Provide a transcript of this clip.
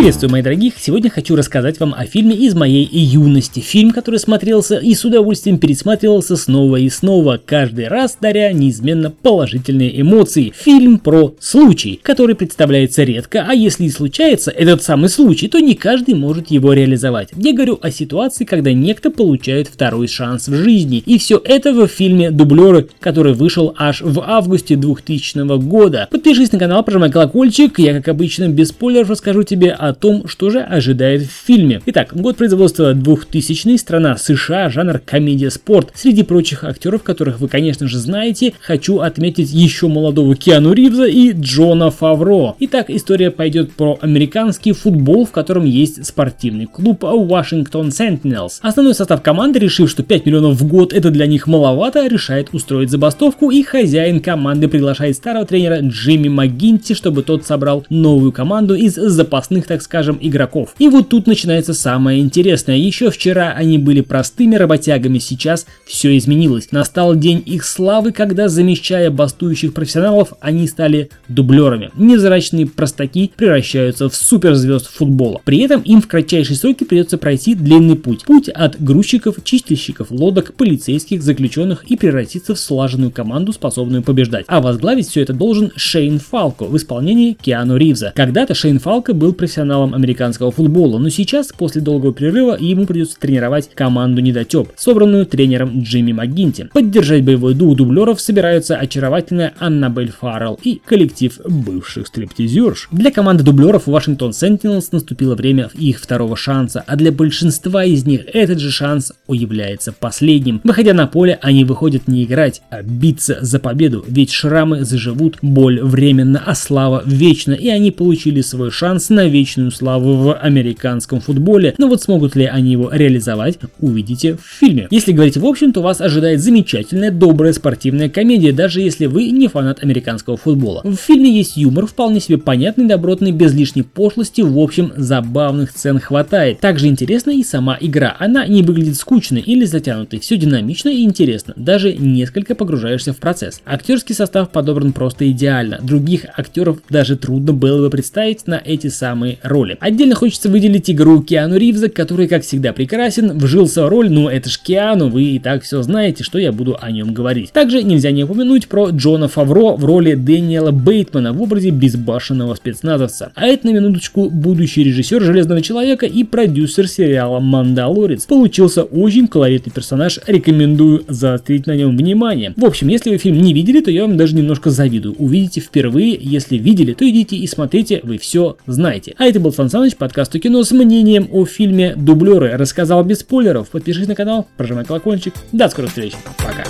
Приветствую, мои дорогих! Сегодня хочу рассказать вам о фильме из моей юности. Фильм, который смотрелся и с удовольствием пересматривался снова и снова, каждый раз даря неизменно положительные эмоции. Фильм про случай, который представляется редко, а если и случается этот самый случай, то не каждый может его реализовать. Я говорю о ситуации, когда некто получает второй шанс в жизни. И все это в фильме «Дублеры», который вышел аж в августе 2000 года. Подпишись на канал, прожимай колокольчик, я как обычно без спойлеров расскажу тебе о том, что же ожидает в фильме. Итак, год производства 2000 страна США, жанр комедия-спорт. Среди прочих актеров, которых вы, конечно же, знаете, хочу отметить еще молодого Киану Ривза и Джона Фавро. Итак, история пойдет про американский футбол, в котором есть спортивный клуб Washington Sentinels. Основной состав команды, решив, что 5 миллионов в год это для них маловато, решает устроить забастовку и хозяин команды приглашает старого тренера Джимми МcГинти, чтобы тот собрал новую команду из запасных, так скажем, игроков. И вот тут начинается самое интересное. Еще вчера они были простыми работягами, сейчас все изменилось. Настал день их славы, когда, замещая бастующих профессионалов, они стали дублерами. Невзрачные простаки превращаются в суперзвезд футбола. При этом им в кратчайшие сроки придется пройти длинный путь. Путь от грузчиков, чистильщиков, лодок, полицейских, заключенных и превратиться в слаженную команду, способную побеждать. А возглавить все это должен Шейн Фалко в исполнении Киану Ривза. Когда-то Шейн Фалко был профессионалом американского футбола, но сейчас, после долгого перерыва, ему придется тренировать команду недотеп, собранную тренером Джимми МcГинти. Поддержать боевой дух дублеров собираются очаровательная Аннабель Фаррелл и коллектив бывших стриптизерш. Для команды дублеров Вашингтон Sentinels наступило время их второго шанса, а для большинства из них этот же шанс является последним. Выходя на поле, они выходят не играть, а биться за победу, ведь шрамы заживут, боль временно, а слава вечно, и они получили свой шанс на вечную славу в американском футболе. Но вот смогут ли они его реализовать, увидите в фильме. Если говорить в общем, то вас ожидает замечательная, добрая спортивная комедия, даже если вы не фанат американского футбола. В фильме есть юмор, вполне себе понятный, добротный, без лишней пошлости, в общем, забавных сцен хватает. Также интересна и сама игра. Она не выглядит скучной или затянутой, все динамично и интересно, даже несколько погружаешься в процесс. Актерский состав подобран просто идеально, других актеров даже трудно было бы представить на эти самые роли. Отдельно хочется выделить игру Киану Ривза, который, как всегда, прекрасен, вжился в роль, ну это ж Киану, вы и так все знаете, что я буду о нем говорить. Также нельзя не упомянуть про Джона Фавро в роли Дэниела Бейтмана в образе безбашенного спецназовца. А это на минуточку будущий режиссер Железного Человека и продюсер сериала Мандалорец. Получился очень колоритный персонаж, рекомендую заострить на нем внимание. В общем, если вы фильм не видели, то я вам даже немножко завидую. Увидите впервые, если видели, то идите и смотрите, вы все знаете. А это был Сан Саныч, подкаст о кино с мнением о фильме «Дублеры». Рассказал без спойлеров. Подпишись на канал, прожимай колокольчик. До скорых встреч. Пока.